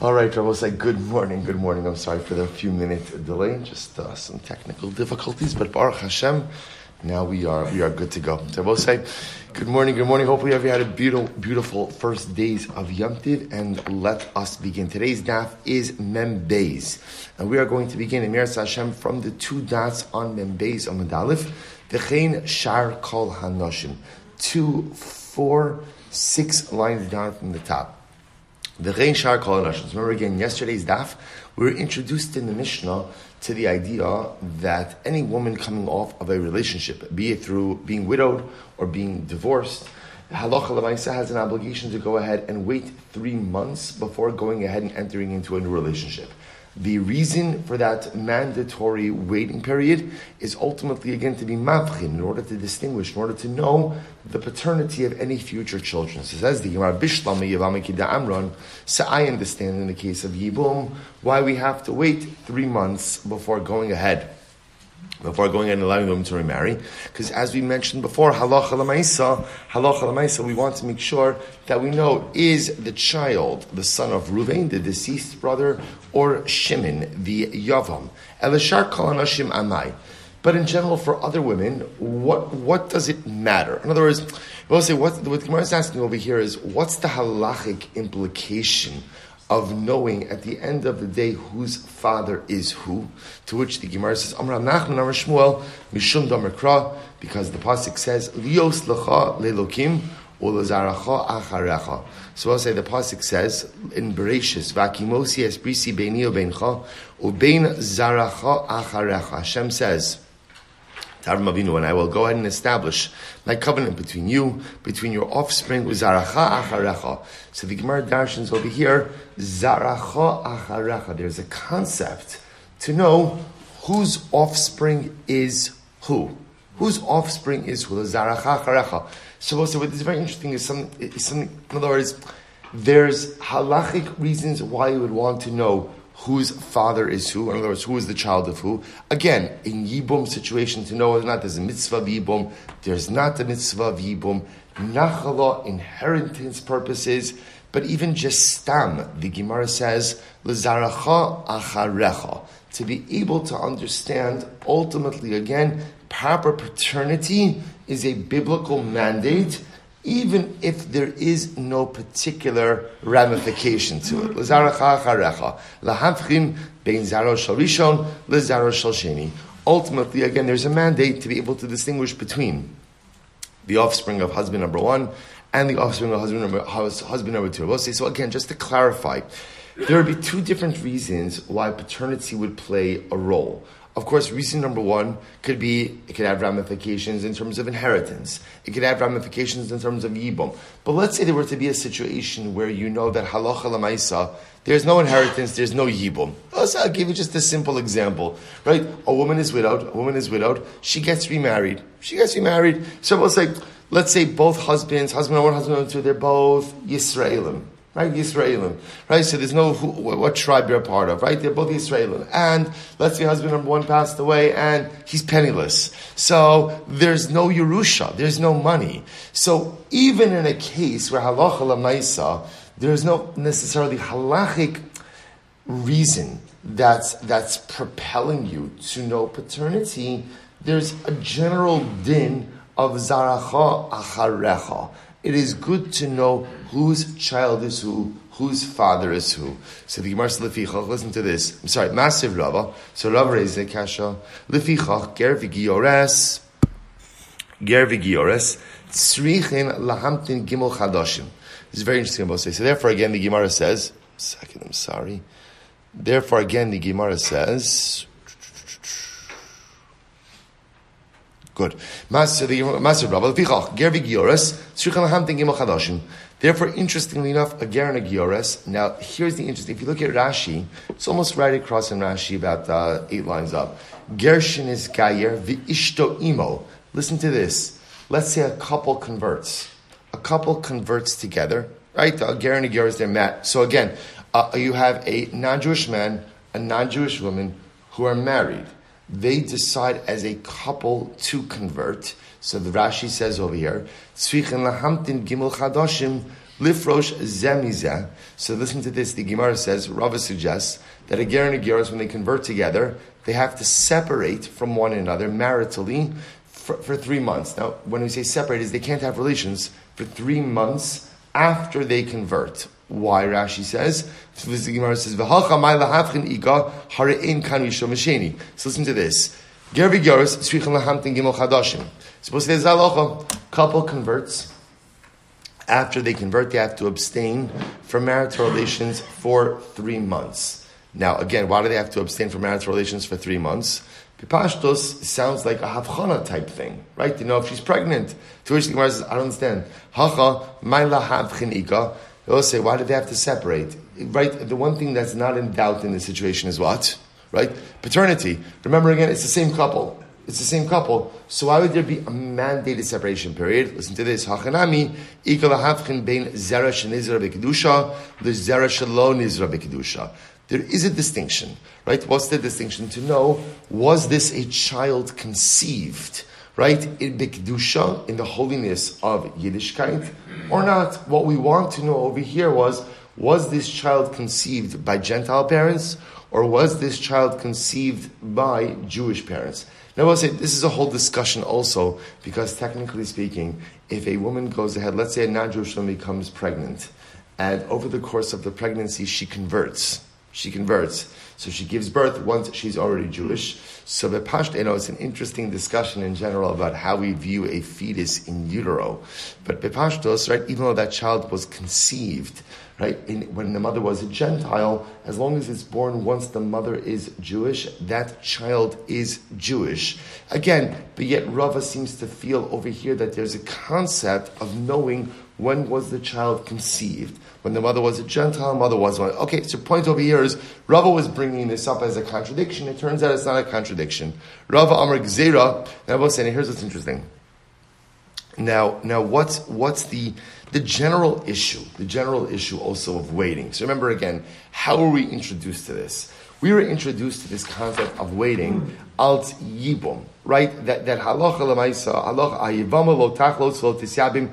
All right, Rabbi say good morning, good morning. I'm sorry for the few minute delay, just uh, some technical difficulties, but Baruch Hashem, now we are we are good to go. Rabbi say good morning, good morning. Hopefully, you had a beautiful, beautiful first days of Yom Tiv, and let us begin. Today's daf is Mem Beis, and we are going to begin in Meretz Hashem from the two dots on Mem Beis on Medalif, V'chein Shar Kol Hanoshim, two, four, six lines down from the top. The Rein Shar Kol Remember again, yesterday's daf, we were introduced in the Mishnah to the idea that any woman coming off of a relationship, be it through being widowed or being divorced, Halacha Lamaisa has an obligation to go ahead and wait three months before going ahead and entering into a new relationship. The reason for that mandatory waiting period is ultimately again to be mavchin, in order to distinguish, in order to know the paternity of any future children. So says the Gemara Bishlami Yavamikida Amron. So I understand in the case of Yibum why we have to wait three months before going ahead before going and allowing them to remarry. Because as we mentioned before, halacha lamaisa, halacha lamaisa, we want to make sure that we know is the child the son of Ruvain, the deceased brother, or Shimon, the Yavam. Elishar kalanashim amai. But in general, for other women, what what does it matter? In other words, we'll say what what Gemara is asking over here is what's the halachic implication of knowing at the end of the day whose father is who. To which the Gemara says, Amar Nachman Amar Shmuel Mishum Damer because the pasuk says, Lios lecha lelokim ulazaracha acharecha. So I'll say the pasuk says in Bereshis, Vakimosi esprisi beini ubencha ubein zaracha acharecha. Hashem says. Tav and I will go ahead and establish my covenant between you, between your offspring, with Zaracha Acharecha. So the Gemara Darshans over here, Zaracha Acharecha. There's a concept to know whose offspring is who. Whose offspring is who? Zaracha Acharecha. So, so what is very interesting is some, is some, in other words, there's halachic reasons why you would want to know whose father is who. In other words, who is the child of who. Again, in Yibum situation, to know whether or not there's a mitzvah of Yibum, there's not a mitzvah of Yibum, Nachala, inheritance purposes, but even just stam, the Gemara says, Lazaracha acharecha, to be able to understand ultimately again, proper paternity is a biblical mandate even if there is no particular ramification to it. Ultimately, again, there's a mandate to be able to distinguish between the offspring of husband number one and the offspring of husband number, husband number two. So again, just to clarify, there would be two different reasons why paternity would play a role. Of course, reason number one could be it could have ramifications in terms of inheritance. It could have ramifications in terms of yibum. But let's say there were to be a situation where you know that halacha lamaisa, there's no inheritance, there's no yibum. So I'll give you just a simple example, right? A woman is widowed. A woman is widowed. She gets remarried. She gets remarried. So we'll say, let's say both husbands, husband one, husband number two, they're both Yisraelim right? Yisraelim, right? So there's no who, what tribe you're a part of, right? They're both Yisraelim. And let's say husband number one passed away and he's penniless. So there's no Yerusha, there's no money. So even in a case where halacha lamaisa, there's no necessarily halachic reason that's, that's propelling you to know paternity, there's a general din of zaracha acharecha it is good to know whose child is who, whose father is who. So the Gemara says, listen to this. I'm sorry, massive Rava. So Rava raises a kasha. Lefichach, ger v'giores, ger v'giores, tzrichin lahamtin gimel chadoshim. This is very interesting about say. So therefore again the Gemara says, second, I'm sorry. Therefore again the Gemara says, Good. Therefore, interestingly enough, a ger and a giores. Now, here's the interesting. If you look at Rashi, it's almost right across in Rashi, about uh, eight lines up. Gershin is gayer v'ishto imo. Listen to this. Let's say a couple converts. A couple converts together, right? A ger and a giores, they're met. So again, uh, you have a non-Jewish man, a non-Jewish woman who are married they decide as a couple to convert. So the Rashi says over here, gimel chadoshim Lifrosh. So listen to this. The Gemara says, Rava suggests that a ger and a geras, when they convert together, they have to separate from one another maritally for, for three months. Now, when we say separate, is they can't have relations for three months after they convert. Why Rashi says? Says, So listen to this. Gervi Geras, Srichan Lahamtin Gimel Chadashim. Suppose there's a couple converts after they convert, they have to abstain from marital relations for three months. Now, again, why do they have to abstain from marital relations for three months? Pipashtos sounds like a havchana type thing, right? You know, if she's pregnant, to which the Gemara says, I don't understand. Hacha, maila They'll say, why do they have to separate? Right? The one thing that's not in doubt in this situation is what? Right? Paternity. Remember again, it's the same couple. It's the same couple. So why would there be a mandated separation period? Listen to this. Hachanami ikal hafkin bein zera shenizra bekedusha the zera shelo nizra. There is a distinction, right? What's the distinction? To know was this a child conceived, right, in bekedusha, in the holiness of Yiddishkeit, or not? What we want to know over here was was this child conceived by Gentile parents, or was this child conceived by Jewish parents? Now, I will say this is a whole discussion also because technically speaking, if a woman goes ahead, let's say a non-Jewish woman becomes pregnant, and over the course of the pregnancy she converts, she converts, so she gives birth once she's already Jewish. So the Pashto, it's an interesting discussion in general about how we view a fetus in utero. But Bepashtos, right, even though that child was conceived, right? In, when the mother was a Gentile, as long as it's born once the mother is Jewish, that child is Jewish. Again, but yet Rava seems to feel over here that there's a concept of knowing when was the child conceived. When the mother was a Gentile, mother was one. Okay, so point over here is Rava was bringing this up as a contradiction. It turns out it's not a contradiction. Rava Amr Gzera, and was saying, here's what's interesting. Now, now what's what's the the general issue, the general issue also of waiting. So remember again, how were we introduced to this? We were introduced to this concept of waiting, alt yibum, right? That that halacha lemaisa, halacha ayivama lo tachlos lo tisyabim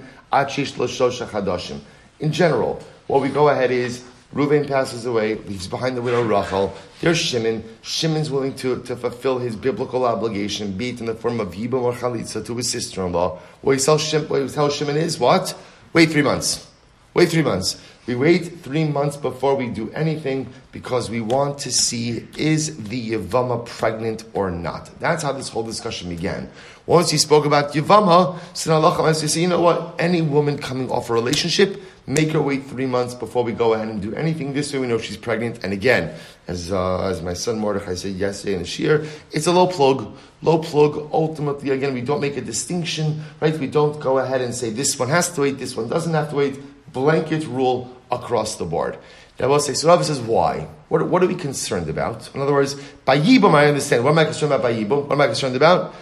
In general, what we go ahead is Reuven passes away, leaves behind the widow Rachel. There's Shimon. Shimon's willing to, to fulfill his biblical obligation, be it in the form of yibum or chalitza to his sister-in-law. What he tells Shimon, what he tells Shimon is what? Wait three months. Wait three months. We wait three months before we do anything because we want to see is the Yavama pregnant or not. That's how this whole discussion began. Once he spoke about Yavama, now say, you know what? Any woman coming off a relationship, make her wait three months before we go ahead and do anything. This way we know she's pregnant. And again, as, uh, as my son Mordechai said yesterday in the shiur, it's a low plug. Low plug, ultimately, again, we don't make a distinction, right? We don't go ahead and say this one has to wait, this one doesn't have to wait blanket rule across the board. Now we'll say, so Rabbi says, why? What, what are we concerned about? In other words, by Yibum, I understand. What am I concerned about by Yibum? What am I concerned about?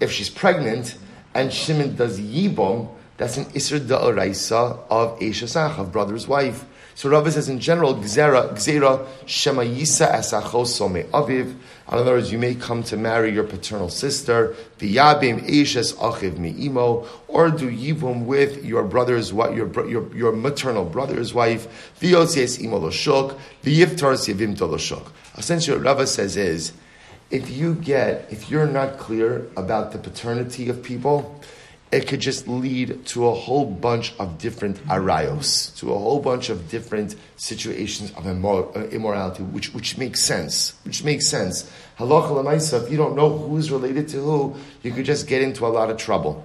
If she's pregnant and Shimon does Yibum, that's an Isra Da'araisa of Esha of brother's wife. So Rabbi says in general, Gzera, Gzera, Shema Yisa Esachos Some Aviv. In other words, you may come to marry your paternal sister, V'yabim Eshes Achiv Mi'imo, or do Yivum with your brother's what your, your, your maternal brother's wife, V'yotzies Imo Loshok, V'yiftar Sivim Toloshok. Essentially what Rava says is, if you get, if you're not clear about the paternity of people, it could just lead to a whole bunch of different arayos, to a whole bunch of different situations of uh, immorality, which, which makes sense. Which makes sense. Halacha lemaisa, if you don't know who's related to who, you could just get into a lot of trouble.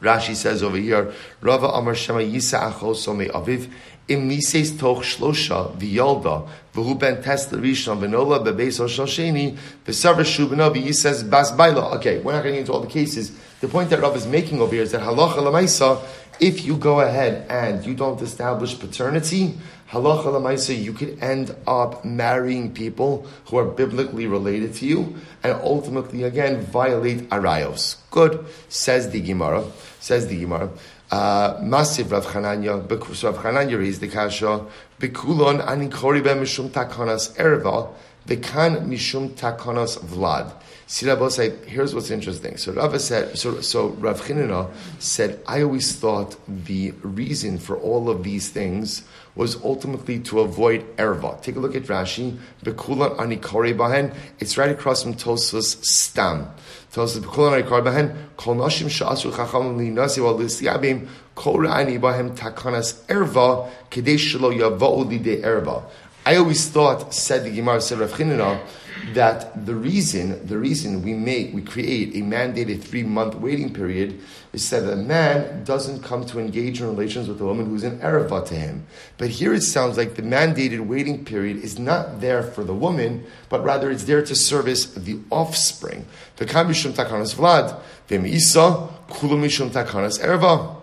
Rashi says over here, Rava Amar Shema Yisa Achos Aviv, Im nises toch shlosha v'yolda v'hu ben test l'rishon v'nola bebeis shel sheni v'savar shubino v'yises bas baila. Okay, we're not getting into all the cases. The point that Rav is making over here is that halacha lemaisa, if you go ahead and you don't establish paternity, halacha lemaisa, you could end up marrying people who are biblically related to you, and ultimately again violate arayos. Good, says the Gemara. Says the Gemara. Uh, massive Rav Chananya, Rav Chananya raised the kasha, Bekulon ani koribe mishum takanas erva, Vekan mishum takanos vlad. See, Rabbi said, here's what's interesting. So Rav said, so, so Rav Chinina said, I always thought the reason for all of these things was ultimately to avoid erva. Take a look at Rashi. Bekulan ani bahen. It's right across from Tosfos stam. Tosfos bekulan ani bahen. Kol nashim sha'asu chacham linasi wal lisyabim. Kol ra'ani bahem takanas erva. Kedei shelo yava'u lidei erva. I always thought, said the Gemara, said Rav Chinina, that the reason, the reason we make, we create a mandated three month waiting period is that a man doesn't come to engage in relations with a woman who's an Arava to him. But here it sounds like the mandated waiting period is not there for the woman, but rather it's there to service the offspring. The Kamishum Takanas Vlad, Isa, Kulumishum Takanas Erva.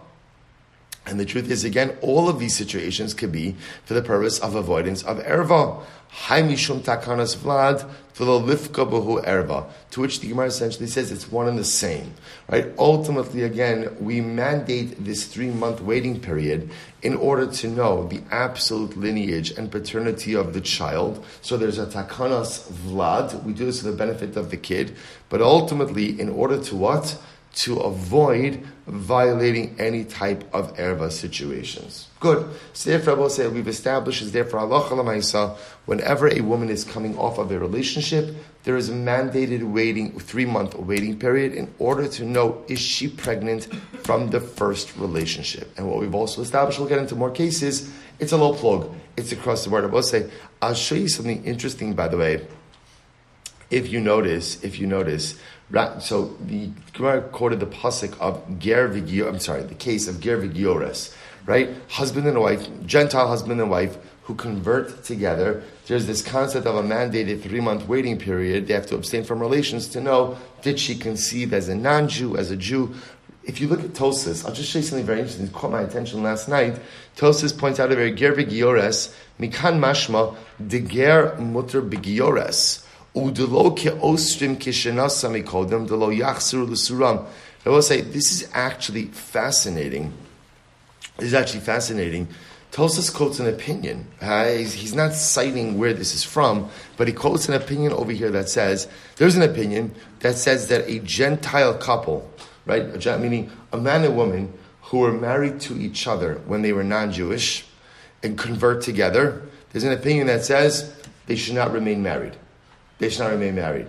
And the truth is, again, all of these situations could be for the purpose of avoidance of erva. Haimishum takanas vlad lifka behu erva. To which the Gemara essentially says it's one and the same. Right? Ultimately, again, we mandate this three month waiting period in order to know the absolute lineage and paternity of the child. So there's a takanas vlad. We do this for the benefit of the kid. But ultimately, in order to what? To avoid violating any type of erva situations. Good. Therefore, Rabbi say we've established is therefore lamaisa. Whenever a woman is coming off of a relationship, there is a mandated waiting three month waiting period in order to know is she pregnant from the first relationship. And what we've also established, we'll get into more cases. It's a low plug. It's across the board. I will say I'll show you something interesting. By the way, if you notice, if you notice, so the Gemara quoted the pasuk of Ger Vigio. I'm sorry, the case of Ger Vigiores, right? Husband and wife, Gentile husband and wife who convert together. There's this concept of a mandated three month waiting period. They have to abstain from relations to know did she conceive as a non Jew, as a Jew. If you look at Tosis, I'll just show you something very interesting. It caught my attention last night. Tosis points out a very ger vigiores, mikan mashma, de ger mutter bigiores. I will say, this is actually fascinating. This is actually fascinating. Tosas quotes an opinion. Uh, he's, he's, not citing where this is from, but he quotes an opinion over here that says there's an opinion that says that a Gentile couple, right, a, meaning a man and woman who were married to each other when they were non-Jewish and convert together, there's an opinion that says they should not remain married they should not remain married.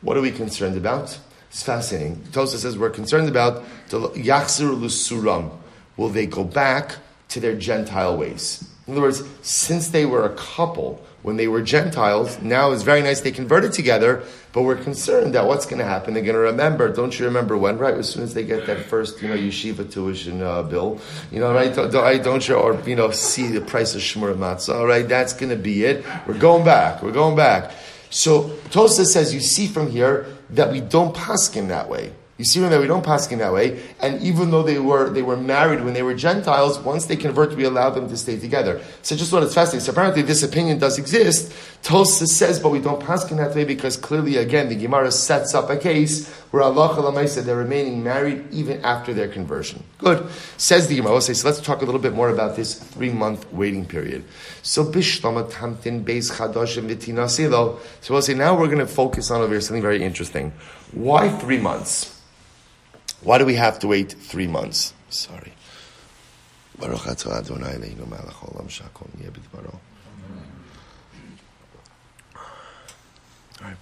What are we concerned about? It's fascinating. Tosa says we're concerned about the Yachzir Lusuram. Will they go back to their Gentile ways? In other words, since they were a couple when they were Gentiles, now it's very nice they converted together, but we're concerned that what's going to happen? They're going to remember. Don't you remember when? Right, as soon as they get that first, you know, yeshiva tuition uh, bill, you know, right? Don't, don't you or you know see the price of shmur matzah? All right, that's going to be it. We're going back. We're going back. So Tosa says you see from here that we don't paskin that way. You see that we don't pass in that way, and even though they were they were married when they were Gentiles, once they convert, we allow them to stay together. So just what it's fascinating. So apparently, this opinion does exist. Tosa says, but we don't pass in that way because clearly, again, the Gemara sets up a case where Allah said they're remaining married even after their conversion. Good says the Gemara. So let's talk a little bit more about this three month waiting period. So bishlama tamtin beis chadashim v'tinasilo. So we'll say now we're going to focus on over here something very interesting. Why three months? Why do we have to wait three months? Sorry. All right,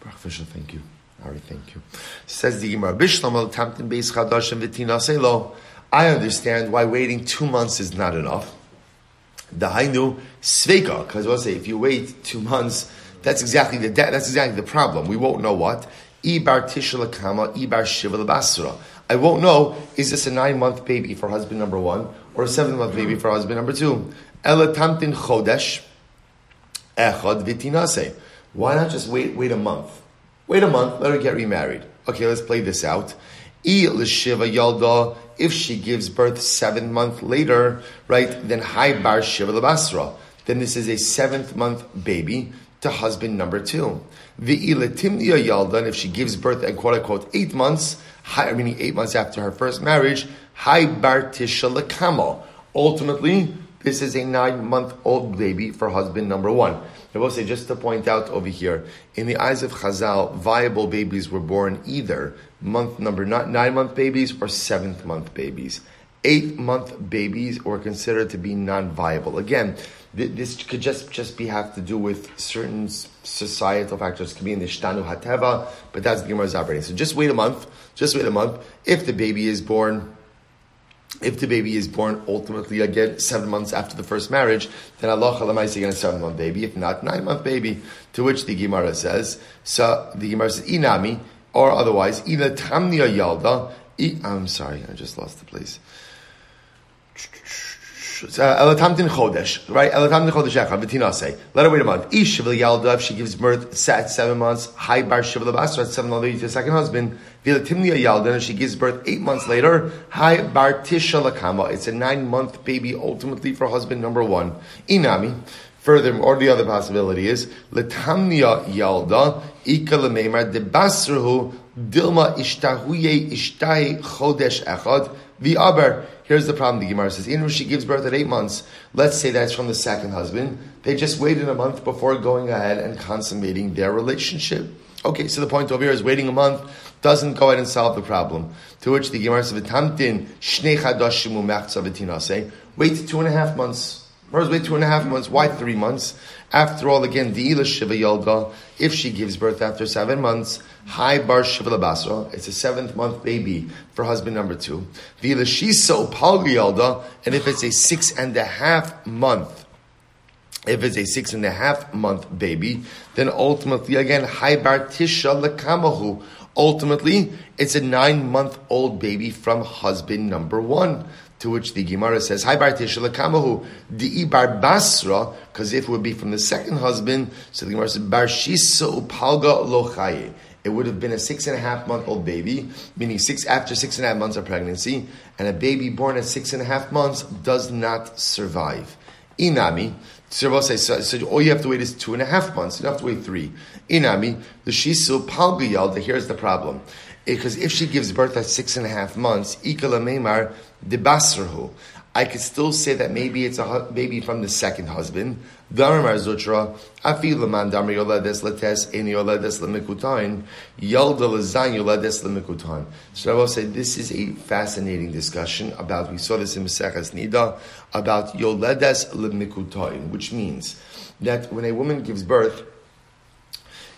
Baruch Fisher, thank you. All right, thank you. Says the Gemara, Bishlam tamtin beis chadashim v'tina selo. I understand why waiting two months is not enough. Dahainu sveka, because we'll say if you wait two months, that's exactly the that's exactly the problem. We won't know what. Ibar tishla kama, ibar shiva basra. I won't know, is this a nine month baby for husband number one or a seven month baby for husband number two? Elatamtin chodesh echad vitinase. Why not just wait, wait a month? Wait a month, let her get remarried. Okay, let's play this out. Shiva yalda, if she gives birth seven months later, right, then hi bar shiva labasra. Then this is a seventh month baby to husband number two. Timnia yalda, and if she gives birth at quote unquote eight months, meaning eight months after her first marriage, Hai Bar Tisha Ultimately, This is a nine month old baby for husband number one. I will say, just to point out over here, in the eyes of Chazal, viable babies were born either month number nine, month babies or seventh month babies. Eight month babies were considered to be non viable. Again, this could just, just be have to do with certain societal factors. It could be in the Shtanu Hateva, but that's the operating. So just wait a month, just wait a month. If the baby is born if the baby is born ultimately again seven months after the first marriage, then Allah is again a seven month baby. If not, nine month baby. To which the Gemara says, so the Gemara says, inami, or otherwise, ila tamnia yalda. I'm sorry, I just lost the place. Uh, Elatamtin chodesh, right? Elatamtin chodesh echad v'tinase. Let her wait a month. Ish yalda, she gives birth at seven months. High bar shivla basra at seven months to second husband. V'elatimnia yalda, if she gives birth eight months later. High bar tisha lakama. It's a nine month baby ultimately for husband number one. Inami. Furthermore, the other possibility is letamnia yalda ika lemeimar debasruhu dilma ishtahuye ishtai chodesh echad v'aber. Here's the problem. The Gemara says, if she gives birth at eight months, let's say that's from the second husband. They just waited a month before going ahead and consummating their relationship. Okay, so the point over here is waiting a month doesn't go ahead and solve the problem. To which the Gemara says, "V'tamtin shnei chadashim Wait two and a half months. Whereas wait two and a half months. Why three months? After all, again, the shiva yolda. If she gives birth after seven months, Hi bar shiva basra. It's a seventh month baby for husband number two. Vila shiso palgiyalda. And if it's a six and a half month if it's a six and a half month baby, then ultimately again, hi bar tisha lekamahu. Ultimately, it's a nine month old baby from husband number one. To which the Gemara says, "Hi bar tishalakamahu di bar basra," because if it would be from the second husband, so the Gemara says, "Bar shiso palga lochaye." It would have been a six and a half month old baby, meaning six after six and a half months of pregnancy, and a baby born at six and a half months does not survive. Inami, so, so all you have to wait is two and a half months. You don't have to wait three. Inami, the shisu palgiyal. Here's the problem because if she gives birth at six and a half months, ikala meimar debasrahu. I could still say that maybe it's a baby from the second husband. Damar zutra afi leman damar yoledes letes in yoledes lemikutain yelda lezayin yoledes lemikutain. So I will say this is a fascinating discussion about. We saw this in Maseches Nida about yoledes lemikutain, which means that when a woman gives birth,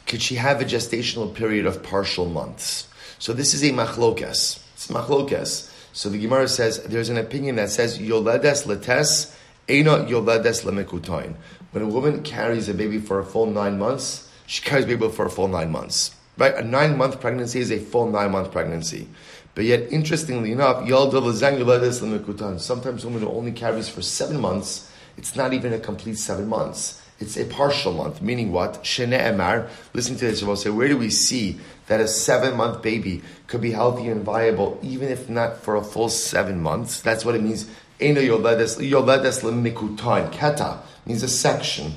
could she have a gestational period of partial months? So this is a machlokas. It's machlokas. So the Gemara says there's an opinion that says yoledes letes ena yoledes lemekutain. When a woman carries a baby for a full nine months, she carries a baby for a full nine months. Right? A nine month pregnancy is a full nine month pregnancy. But yet, interestingly enough. Sometimes a woman only carries for seven months. It's not even a complete seven months. It's a partial month, meaning what? Shene Emar. Listen to this, we'll say, where do we see that a seven month baby could be healthy and viable, even if not for a full seven months? That's what it means. Eno yoledes lemikutain. Keta means a section.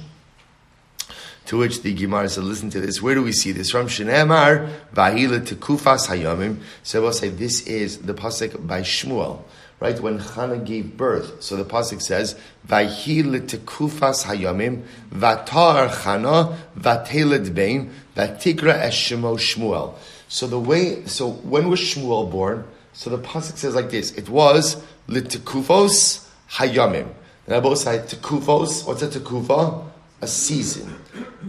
To which the Gemara said, listen to this. Where do we see this? From Shenemar, Vahila Tekufas Hayamim. So we'll say this is the pasuk by Shmuel right? When Chana gave birth. So the pasuk says, "Vayhi letekufas hayamim vatar Chana vateled bein vatikra eshemo Shmuel." So the way, so when was Shmuel born? So the pasuk says like this: It was litekufos hayamim. And I both say tekufos. What's a tekufa? A season.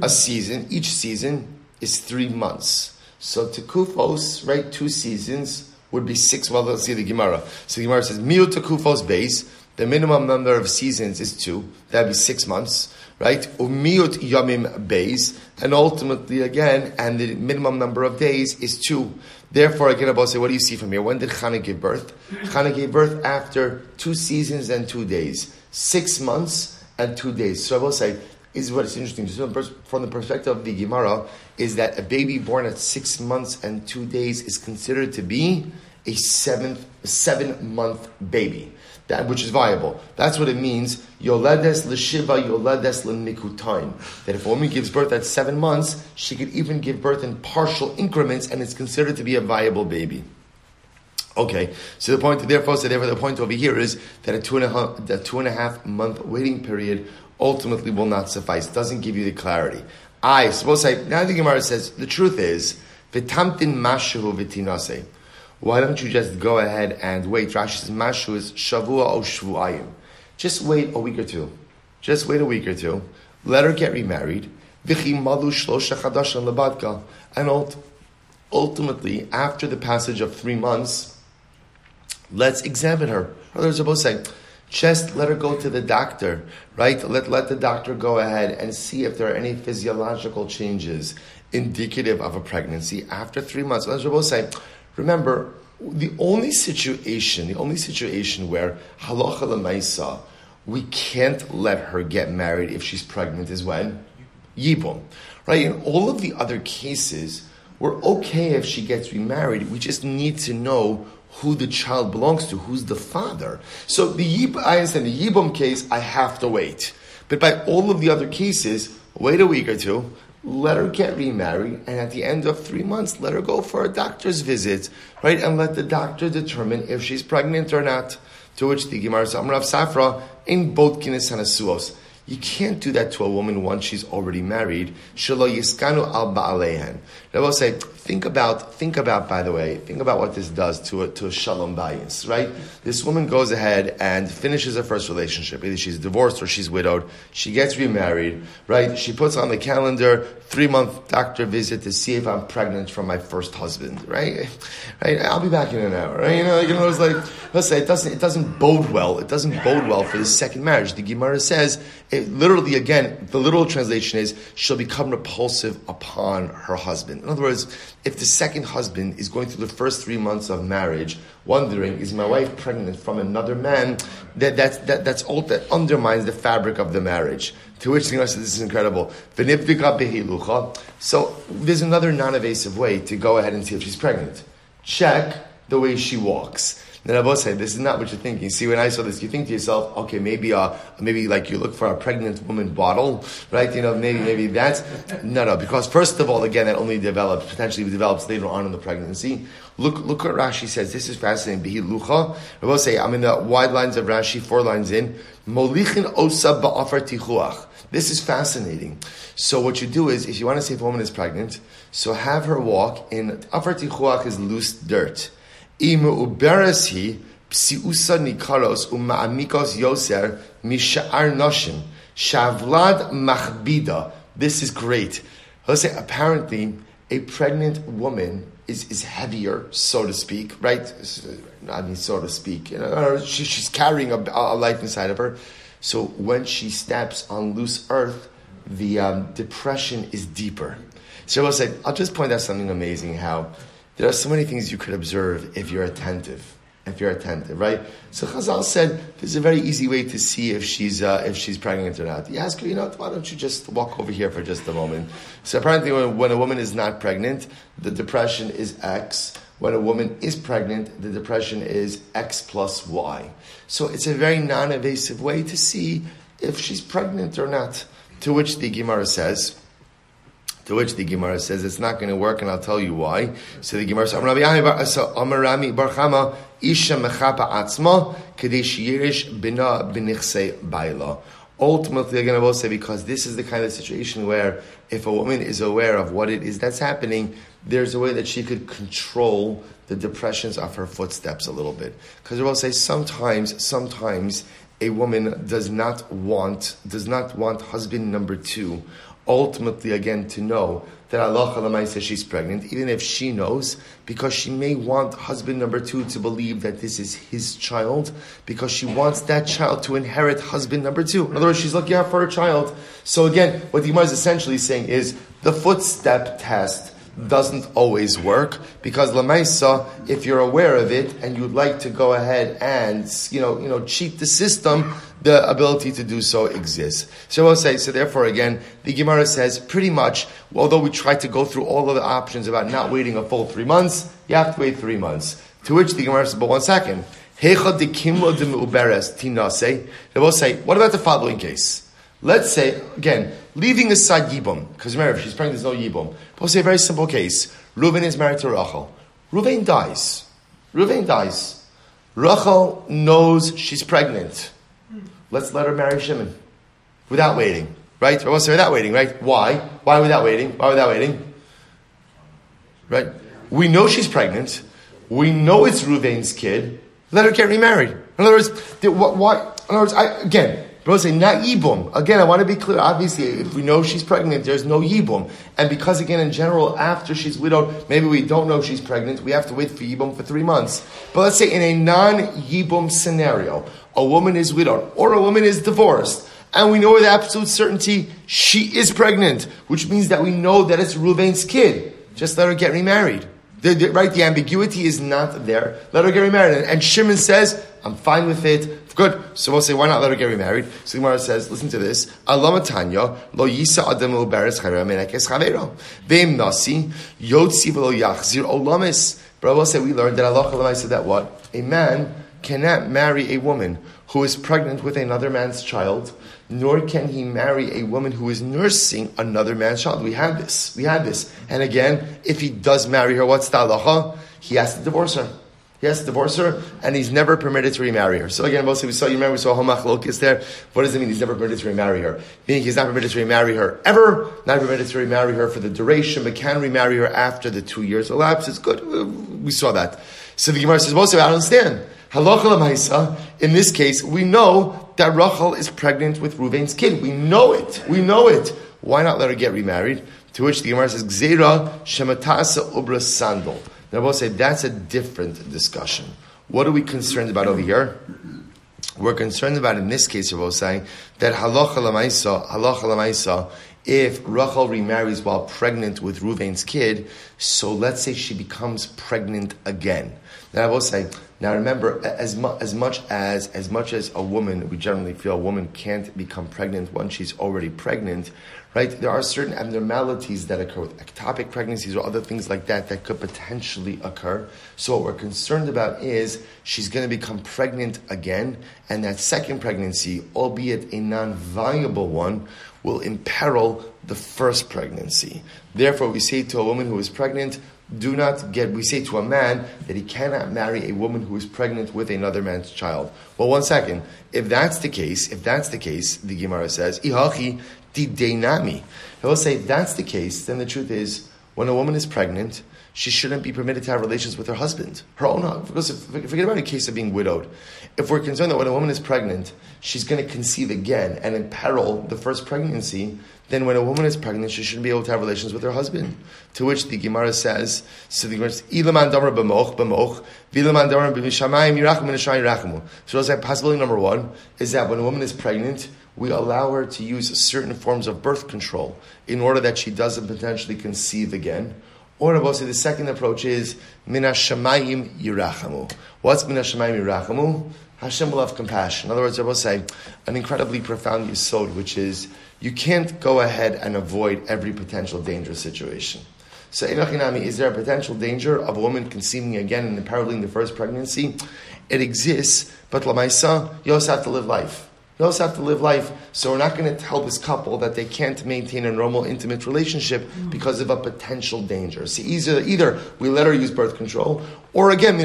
A season. Each season is three months. So tekufos, right? Two seasons would be six. Well, let's see the Gemara. So the Gemara says, Miut kufos base. The minimum number of seasons is two. That'd be six months, right? Umiut yamim base, and ultimately again, and the minimum number of days is two. Therefore, again, Abba say, what do you see from here? When did Chana give birth? Chana gave birth after two seasons and two days, six months and two days. So I will say, is what is interesting from the perspective of the Gemara is that a baby born at six months and two days is considered to be a seventh, seven month baby, that which is viable. That's what it means. Yoledes l'shiva, yoledes l'nikutain. That if a woman gives birth at seven months, she could even give birth in partial increments, and it's considered to be a viable baby. Okay, so the point, therefore, so therefore, the point over here is that a two and a half, two and a half month waiting period ultimately will not suffice. Doesn't give you the clarity. I suppose I now the Gemara says the truth is v'tamtin mashu v'tinase. Why don't you just go ahead and wait? Rashi says mashu is shavua o shvuayim. Just wait a week or two. Just wait a week or two. Let her get remarried. And ultimately, after the passage of three months, let's examine her. Others are both saying, just let her go to the doctor, right? Let, let the doctor go ahead and see if there are any physiological changes indicative of a pregnancy after three months. As both say, remember, the only situation, the only situation where halacha lemaisa, we can't let her get married if she's pregnant is when? Yibum. Right? In all of the other cases, we're okay if she gets remarried. We just need to know who the child belongs to, who's the father. So the Yib, I understand the Yibum case, I have to wait. But by all of the other cases, wait a week or two, let her get remarried, and at the end of three months, let her go for a doctor's visit, right? And let the doctor determine if she's pregnant or not. To which the Gemara says, Amrav Safra, in both Kinis and Asuos. You can't do that to a woman once she's already married. I will say, think about, think about, by the way, think about what this does to a, to a shalom bayis, right? This woman goes ahead and finishes her first relationship. Either she's divorced or she's widowed. She gets remarried, right? She puts on the calendar three month doctor visit to see if I'm pregnant from my first husband, right? Right? I'll be back in an hour, right? You know, you know, it's like, let's say it doesn't, it doesn't bode well. It doesn't bode well for the second marriage. The Gemara says, it literally, again, the literal translation is, she'll become repulsive upon her husband. In other words, if the second husband is going through the first three months of marriage, wondering, is my wife pregnant from another man? That, that, that, that's all that undermines the fabric of the marriage. To which the Gemara says, this is incredible. So there's another non-evasive way to go ahead and see if she's pregnant. Check the way she walks. Then I both say, this is not what you're thinking. See, when I saw this, you think to yourself, okay, maybe, uh, maybe like you look for a pregnant woman bottle, right? You know, maybe, maybe that's, no, no, because first of all, again, that only develops, potentially develops later on in the pregnancy. Look, look what Rashi says. This is fascinating. Bihi lucha. I will say, I'm in the wide lines of Rashi, four lines in. Molichin osa ba'afar tichuach. This is fascinating. So what you do is, if you want to see if a woman is pregnant, so have her walk in, afar tichuach is loose dirt. Shavlad. This is great. Say apparently a pregnant woman is, is heavier, so to speak, right? I mean, so to speak. She, she's carrying a, a, life inside of her. So when she steps on loose earth, the um, depression is deeper. So I'll say, I'll just point out something amazing how there are so many things you could observe if you're attentive. If you're attentive, right? So Chazal said there's a very easy way to see if she's uh, if she's pregnant or not. You ask her, you know, why don't you just walk over here for just a moment? So apparently, when, when a woman is not pregnant, the depression is X. When a woman is pregnant, the depression is X plus Y. So it's a very non-evasive way to see if she's pregnant or not. To which the Gemara says, to which the Gemara says it's not going to work, and I'll tell you why. So the Gemara says, Amarami Barchama Isha Mechapa Atzma Kadesh Yirish Bina Baila. Ultimately, again, I will say because this is the kind of situation where if a woman is aware of what it is that's happening, there's a way that she could control the depressions of her footsteps a little bit. Because I will say sometimes, sometimes a woman does not want does not want husband number two ultimately again to know that Allah says she's pregnant, even if she knows, because she may want husband number two to believe that this is his child, because she wants that child to inherit husband number two. In other words, she's looking out for her child. So again, what the Gemara is essentially saying is the footstep test doesn't always work because lamaisa, if you're aware of it and you'd like to go ahead and you know you know cheat the system, the ability to do so exists. So I'll say so. Therefore, again, the Gemara says pretty much. Although we try to go through all of the options about not waiting a full three months, you have to wait three months. To which the Gemara says, but one second. They will say, what about the following case? Let's say, again, leaving aside Yibum, because remember, if she's pregnant, there's no Yibum. But we'll say a very simple case. Reuven is married to Rachel. Reuven dies. Ruvain dies. Rachel knows she's pregnant. Let's let her marry Shimon without waiting, right? Or say without waiting, right? Why? Why without waiting? Why without waiting? Right? We know she's pregnant. We know it's Ruvain's kid. Let her get remarried. In other words, why? In other words, I, again, Bro say not yibum. Again, I want to be clear. Obviously, if we know she's pregnant, there's no yibum. And because again, in general, after she's widowed, maybe we don't know she's pregnant. We have to wait for yibum for three months. But let's say in a non-yibum scenario, a woman is widowed or a woman is divorced, and we know with absolute certainty she is pregnant, which means that we know that it's Ruvain's kid. Just let her get remarried. The, the, right, the ambiguity is not there. Let her get remarried. And, and Shimon says, I'm fine with it. Good. So we'll say, why not let her get remarried? So the Gemara says, listen to this. Alamatanya, lo yisa adam nasi, yotzi v'lo yachzir olamis. Will say, we learned that Allah said that what? A man cannot marry a woman who is pregnant with another man's child, nor can he marry a woman who is nursing another man's child. We had this. We had this. And again, if he does marry her, what's the halacha? He has to divorce her. He has to divorce her, and he's never permitted to remarry her. So again, mostly we saw, you remember we saw Homach there. What does it mean he's never permitted to remarry her? Meaning he's not permitted to remarry her ever, not permitted to remarry her for the duration, but can remarry her after the two years elapse. It's good. We saw that. So the Gemara says, mostly I don't understand. Halacha in this case, we know that Rachel is pregnant with Ruvain's kid. We know it. We know it. Why not let her get remarried? To which the Gemara says, Gzera shematasa ubra sandal. Now, we'll say that's a different discussion. What are we concerned about over here? We're concerned about in this case, we're saying that halacha lamaisa, halacha if Rachel remarries while pregnant with Ruvain's kid, so let's say she becomes pregnant again. Now I will say, now remember, as, mu- as much as as much as a woman, we generally feel a woman can't become pregnant once she's already pregnant right? There are certain abnormalities that occur with ectopic pregnancies or other things like that that could potentially occur. So what we're concerned about is she's going to become pregnant again, and that second pregnancy, albeit a non-viable one, will imperil the first pregnancy. Therefore, we say to a woman who is pregnant, do not get, we say to a man that he cannot marry a woman who is pregnant with another man's child. Well, one second. If that's the case, if that's the case, the Gemara says, Ihachi Dideinami. He'll say, if that's the case, then the truth is, when a woman is pregnant, she shouldn't be permitted to have relations with her husband, her own husband. Because if, forget about a case of being widowed. If we're concerned that when a woman is pregnant, she's going to conceive again and imperil the first pregnancy, then when a woman is pregnant, she shouldn't be able to have relations with her husband. To which the Gemara says, so the Gemara says, Ilaman damar b'moch. So like possibility number one is that when a woman is pregnant, we allow her to use certain forms of birth control in order that she doesn't potentially conceive again. Or say the second approach is minashamayim yirachamu. What's minashamayim yirachamu? Hashem will have compassion. In other words, I will say an incredibly profound yisod, which is you can't go ahead and avoid every potential dangerous situation. So, Inachinami, is there a potential danger of a woman conceiving again and imperiling the first pregnancy? It exists, but Lamaisa, you also have to live life. They also have to live life. So we're not going to tell this couple that they can't maintain a normal, intimate relationship because of a potential danger. See, either, either we let her use birth control, or again,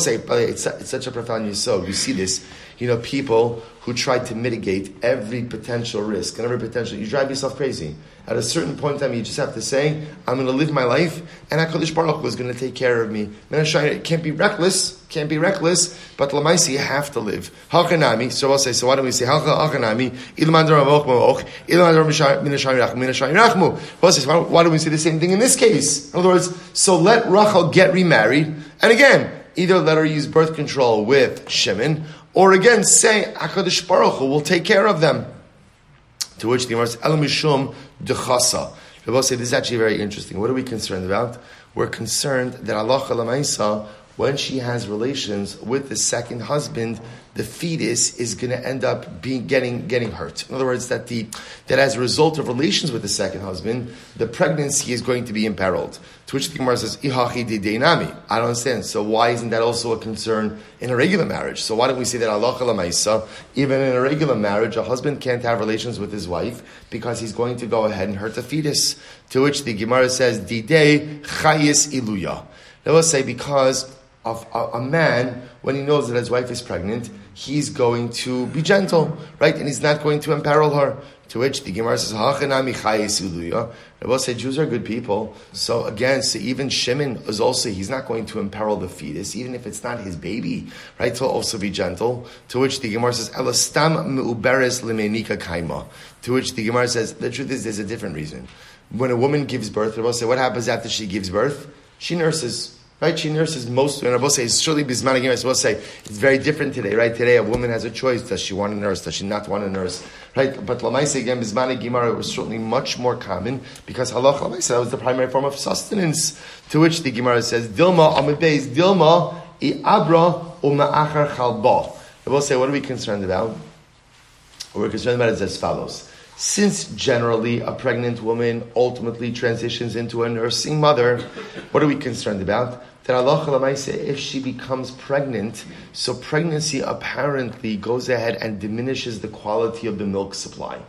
say, it's, it's such a profound yisod. You see this, you know, people who try to mitigate every potential risk and every potential, you drive yourself crazy. At a certain point in time, you just have to say, I'm going to live my life, and HaKadosh Baruch Hu is going to take care of me. It can't be reckless, can't be reckless, but Lamaisi, you have to live. Hakanami, so I'll say, so why don't we say, Hakanami, why don't we say the same thing in this case? In other words, so let Rachel get remarried, and again, either let her use birth control with Shimon, or again, say, HaKadosh Baruch Hu will take care of them. To which the Gemara says, El Mishum Dechasa. Rabbi say this is actually very interesting. What are we concerned about? We're concerned that Allah Lamaisa, when she has relations with the second husband, the fetus is going to end up being getting getting hurt. In other words, that the that as a result of relations with the second husband, the pregnancy is going to be imperiled. To which the Gemara says, "Ihachi deinami." I don't understand. So why isn't that also a concern in a regular marriage? So why don't we say that Allah Maisa, even in a regular marriage, a husband can't have relations with his wife because he's going to go ahead and hurt the fetus. To which the Gemara says, "Didei chayis iluya." They will say because of a, a, man, when he knows that his wife is pregnant, he's going to be gentle, right? And he's not going to imperil her. To which the Gemara says, Rabbi say Jews are good people. So again, so even Shimon is also, he's not going to imperil the fetus, even if it's not his baby, right? He'll also be gentle. To which the Gemara says, Elastam me'uberes kaima. To which the Gemara says, the truth is there's a different reason. When a woman gives birth, Rabbi say, what happens after she gives birth? She nurses. Right? She nurses most, and I will say, surely Bisman again, I will say, it's very different today, right? Today, a woman has a choice. Does she want a nurse? Does she not want a nurse? Right? But Lamaisa, again, Bisman Gemara was certainly much more common because halach Lamaisa, that was the primary form of sustenance. To which the Gemara says, Dilma, Amidbeis, Dilma, i abra, uma'achar chalba. I will say, what are we concerned about? What we're concerned about is as follows. Since generally a pregnant woman ultimately transitions into a nursing mother, what are we concerned about? That Allah if she becomes pregnant, so pregnancy apparently goes ahead and diminishes the quality of the milk supply.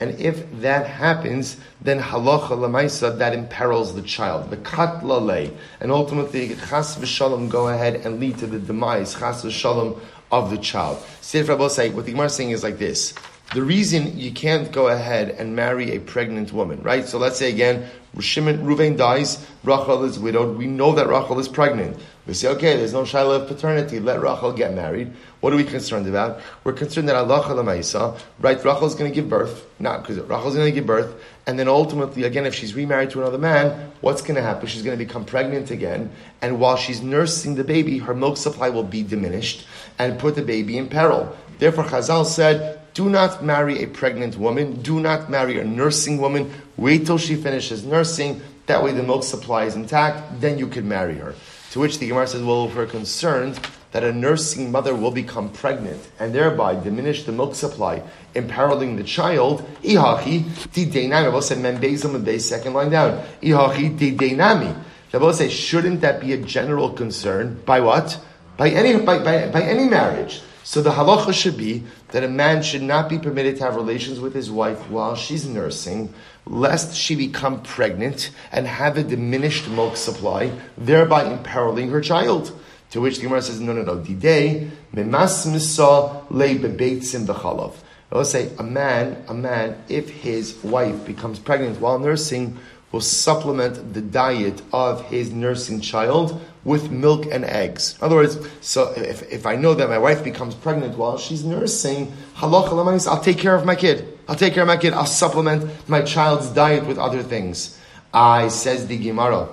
And if that happens, then halacha lamaisa that imperils the child. The kat lale, and ultimately chas v'shalom go ahead and lead to the demise chas v'shalom of the child. Sefer Rabbi say what the Gemara is saying is like this: the reason you can't go ahead and marry a pregnant woman, right? So let's say again, Shimon Ruvain dies, Rachel is widowed. We know that Rachel is pregnant. We say, okay, there's no shaila of paternity. Let Rachel get married. What are we concerned about? We're concerned that Allah Maisa, right? Rachel's going to give birth, not because Rachel's going to give birth, and then ultimately, again, if she's remarried to another man, what's going to happen? She's going to become pregnant again, and while she's nursing the baby, her milk supply will be diminished and put the baby in peril. Therefore, Chazal said, do not marry a pregnant woman. Do not marry a nursing woman. Wait till she finishes nursing. That way the milk supply is intact. Then you can marry her. To which the Gemara says, well, if we're concerned that a nursing mother will become pregnant and thereby diminish the milk supply, imperiling the child, ihachi deinami. Rabbi said, membezim second line down. Ihachi deinami. Rabbi say, shouldn't that be a general concern? By what? By any, by, by, by any marriage. So the halacha should be that a man should not be permitted to have relations with his wife while she's nursing, lest she become pregnant and have a diminished milk supply, thereby imperiling her child. To which the Gemara says, no, no, no, didei memas misa le bebeitzim b'chalav. I will say, a man, a man, if his wife becomes pregnant while nursing, will supplement the diet of his nursing child with milk and eggs. In other words, so if, if I know that my wife becomes pregnant while she's nursing, halacha I'll take care of my kid. I'll take care of my kid. I'll supplement my child's diet with other things. I says the Gemara.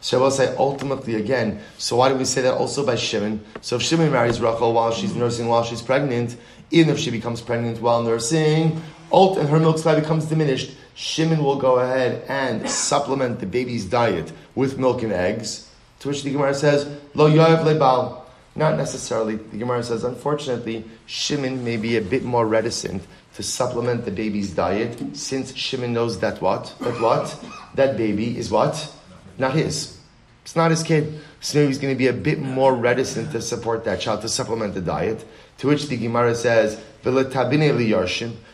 So I will say ultimately again, so why do we say that also by Shimon? So if Shimon marries Rachel while she's nursing, while she's pregnant, even if she becomes pregnant while nursing, and her milk supply becomes diminished, Shimon will go ahead and supplement the baby's diet with milk and eggs. To which the Gemara says, Lo yoav lebal. Not necessarily. The Gemara says, unfortunately, Shimon may be a bit more reticent to supplement the baby's diet, since Shimon knows that what? That what? That baby is what? Not his. It's not his kid. So maybe he's going to be a bit more reticent to support that child, to supplement the diet. To which the Gemara says,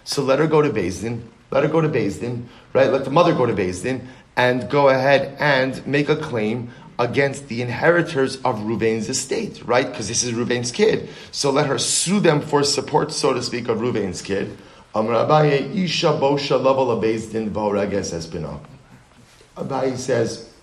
so let her go to Din. Let her go to Din, right? Let the mother go to Din and go ahead and make a claim against the inheritors of Ruvain's estate, right? Because this is Ruvain's kid. So let her sue them for support, so to speak, of Ruvain's kid. Abaye says,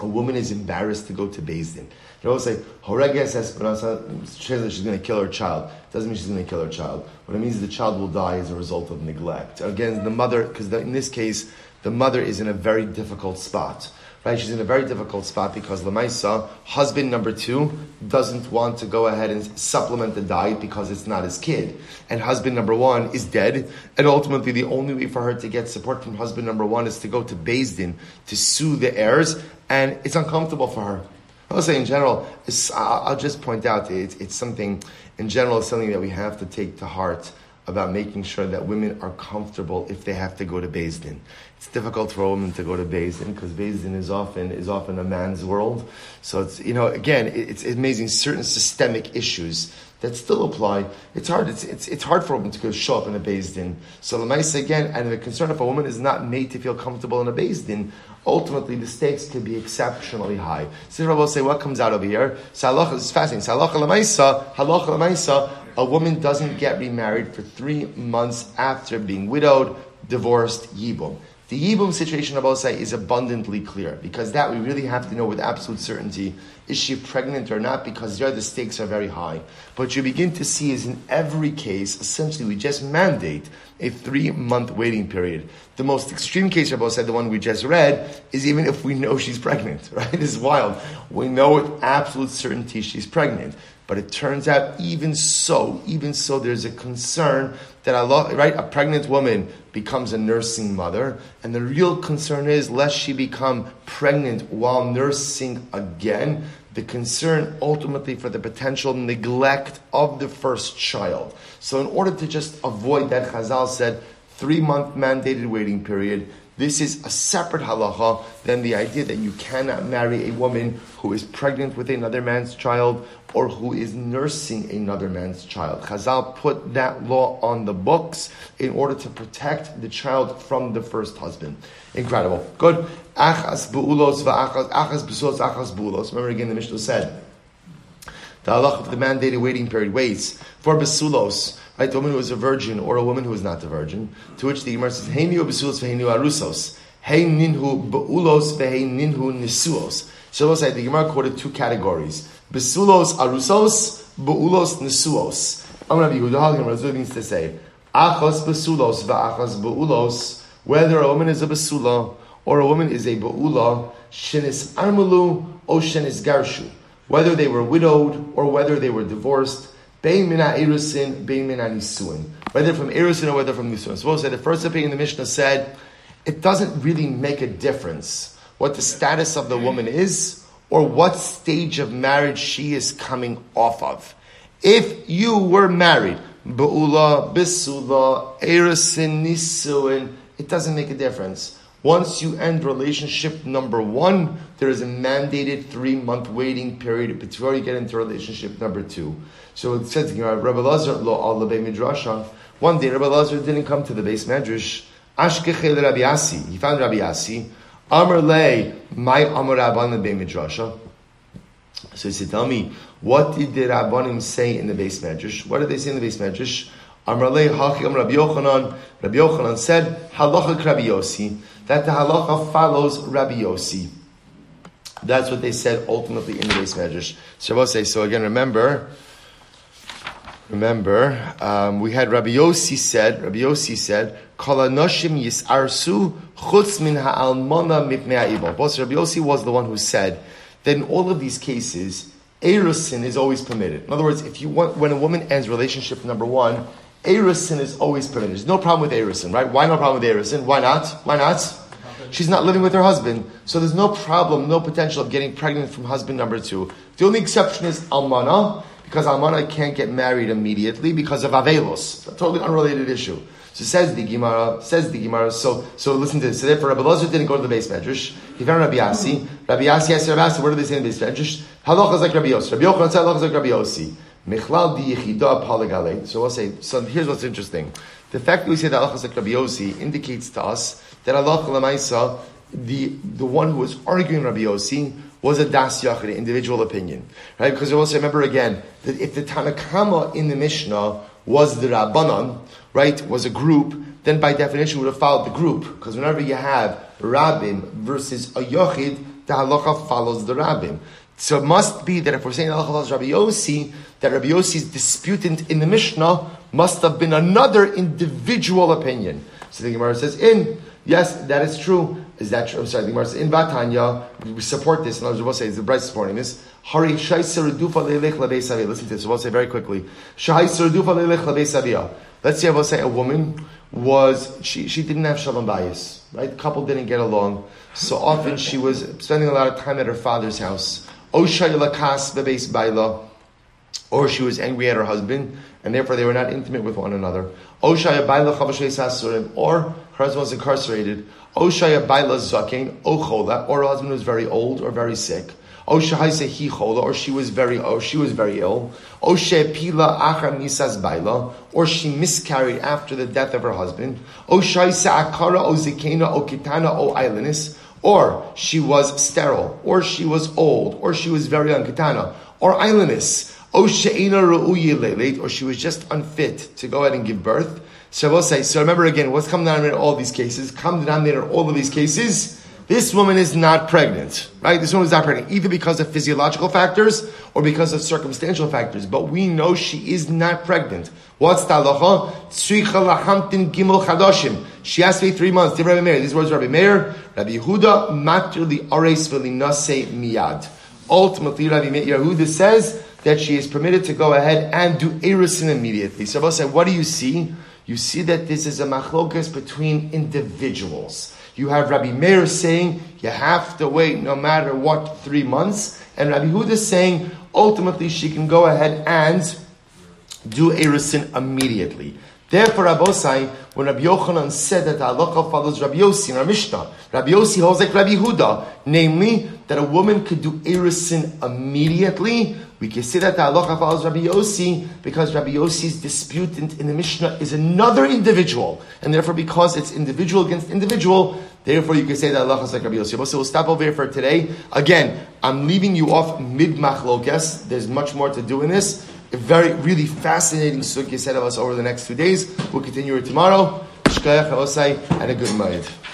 a woman is embarrassed to go to Din. They always say, Horeges Esperanza, she's going to kill her child. Doesn't mean she's going to kill her child. What it means is the child will die as a result of neglect. Again, the mother, because in this case, the mother is in a very difficult spot. Right? She's in a very difficult spot because Lamaisa, husband number two, doesn't want to go ahead and supplement the diet because it's not his kid. And husband number one is dead. And ultimately, the only way for her to get support from husband number one is to go to Din to sue the heirs. And it's uncomfortable for her. I'll say in general, I'll just point out it's, it's something, in general, something that we have to take to heart about making sure that women are comfortable if they have to go to Beis Din. It's difficult for a woman to go to Beis Din because Beis Din is often is often a man's world. So it's you know again it's amazing certain systemic issues that still apply. It's hard. It's, it's, it's hard for a woman to go show up in a Din. So the again, and the concern if a woman is not made to feel comfortable in a Din, ultimately the stakes can be exceptionally high. So will say, what comes out over here? Salach is fascinating. Salach lemaisa, halach lemaisa. A woman doesn't get remarried for three months after being widowed, divorced, yibum. The Yibum situation, I will say, is abundantly clear because that we really have to know with absolute certainty is she pregnant or not because there the stakes are very high. But you begin to see is in every case, essentially, we just mandate a three month waiting period. The most extreme case, Rabbi said, the one we just read, is even if we know she's pregnant, right? It's wild. We know with absolute certainty she's pregnant. But it turns out, even so, even so, there's a concern that Allah, right, a pregnant woman becomes a nursing mother, and the real concern is lest she become pregnant while nursing again. The concern ultimately for the potential neglect of the first child. So, in order to just avoid that, Chazal said three month mandated waiting period. This is a separate halacha than the idea that you cannot marry a woman who is pregnant with another man's child or who is nursing another man's child. Chazal put that law on the books in order to protect the child from the first husband. Incredible. Good. Achas bu'ulos v'achas, achas b'sos, achas bu'ulos. Remember again, the Mishnah said, the halacha of the mandated waiting period waits for besulos, right? The woman who is a virgin or a woman who is not a virgin. To which the Gemara says, "Heinu besulos ve'heinu arusos, hey ninhu beulos ve'hei ninhu nisuos." So we'll say the Gemara quoted two categories: besulos arusos, beulos nisuos. I'm going to be Yehuda means to say achos besulos va'achos beulos. Whether a woman is a besula or a woman is a beula, shenis armulu or shenis garshu. Whether they were widowed or whether they were divorced, Whether from erusin or whether from nisuin. Suppose that the first opinion in the Mishnah said, it doesn't really make a difference what the status of the woman is or what stage of marriage she is coming off of. If you were married, Ba'ula, Bisula, Erusin, Nisuin, it doesn't make a difference. Once you end relationship number one, there is a mandated three month waiting period before you get into relationship number two. So it says, you Rabbi Lazar lo al midrasha. One day, Rabbi Lazar didn't come to the beis medrash. Ashkechel Rabbi Yasi. He found Rabbi Yasi. Amr le my Amr Rabban the midrasha. So he said, tell me, what did the Rabbanim say in the beis medrash? What did they say in the beis medrash? Amr le Hachim Rabbi Yochanan. Rabbi Yochanan said, Halacha Rabbi Yossi that the halacha follows Rabbi Yossi. That's what they said ultimately in the beis medrash. Shabbos say so again. Remember, remember, um, we had Rabbi Yossi said. Rabbi Yossi said, "Kol anoshim yisarsu chutz min ha'almona mipnei Both Rabbi Yossi was the one who said that in all of these cases, erusin is always permitted. In other words, if you want, when a woman ends relationship number one, Erusin is always permitted. There's no problem with Erusin, right? Why no problem with Erusin? Why not? Why not? She's not living with her husband, so there's no problem, no potential of getting pregnant from husband number two. The only exception is Almana, because Almana can't get married immediately because of Avelos. A totally unrelated issue. So says the Gemara, says the Gemara, so, so listen to this. So therefore Rabbi Lazar didn't go to the beis medrash. He found Rabbi Yasi. Rabbi Yasi asked Rabbi Yasi, what do they say in the beis medrash? Halacha is like Rabbi Yossi. Rabbi Yochanan said halacha is like Rabbi Yossi. Michlal di yichida. So we'll say, so here's what's interesting. The fact that we say that Allah like Rabbi Yossi indicates to us that Allah Lamaisa, the, the one who was arguing Rabbi Yossi, was a das yachid, individual opinion. Right? Because we also remember again that if the Tanna Kamma in the Mishnah was the Rabbanon, right, was a group, then by definition would have followed the group. Because whenever you have Rabbim versus a Yochid, the halacha follows the Rabbim. So it must be that if we're saying Halacha Rabbi Yossi, that Rabbi Yossi's disputant in the Mishnah must have been another individual opinion. So the Gemara says, in, yes, that is true. Is that true? I'm sorry, the Gemara says, in Batanya, we support this, and I was say, it's the bright supporting this. Hari Listen to this, we'll say very quickly. Let's say I will say a woman was, she, she didn't have Shalom bayis, right? Couple didn't get along. So often she was spending a lot of time at her father's house or she was angry at her husband, and therefore they were not intimate with one another. Or her husband was incarcerated. Or her husband was very old or very sick. Or she was very, or she was very ill. Or she miscarried after the death of her husband. Oshaise akara o zikena o aylonis, or she was sterile, or she was old, or she was very young, or aylonis. Oh, Leleit, or she was just unfit to go ahead and give birth. So we'll say, so remember again, what's come down in all these cases? Come down in all of these cases this woman is not pregnant, right? This woman is not pregnant, either because of physiological factors or because of circumstantial factors. But we know she is not pregnant. What's the halacha? gimel chadoshim. She has to wait three months. Rabbi Meir. These words, Rabbi Meir, Rabbi Yehuda, matur li ares miyad. Ultimately, Rabbi Yehuda says that she is permitted to go ahead and do erusin immediately. So I say, what do you see? You see that this is a machlokas between individuals. You have Rabbi Meir saying you have to wait no matter what three months, and Rabbi Huda saying ultimately she can go ahead and do erusin immediately. Therefore, Rabbosai, when Rabbi Yochanan said that the halacha follows Rabbi Yossi in our Mishnah, Rabbi Yossi holds like Rabbi Huda, namely that a woman could do erusin immediately. We can say that the halacha follows Rabbi Yossi because Rabbi Yossi's disputant in the Mishnah is another individual, and therefore because it's individual against individual, therefore you can say that halacha is like Rabbi Yossi. So we'll stop over here for today. Again, I'm leaving you off mid machlokes. There's much more to do in this a very, really fascinating sugya ahead of us over the next two days. We'll continue it tomorrow. Shkayach and a good night.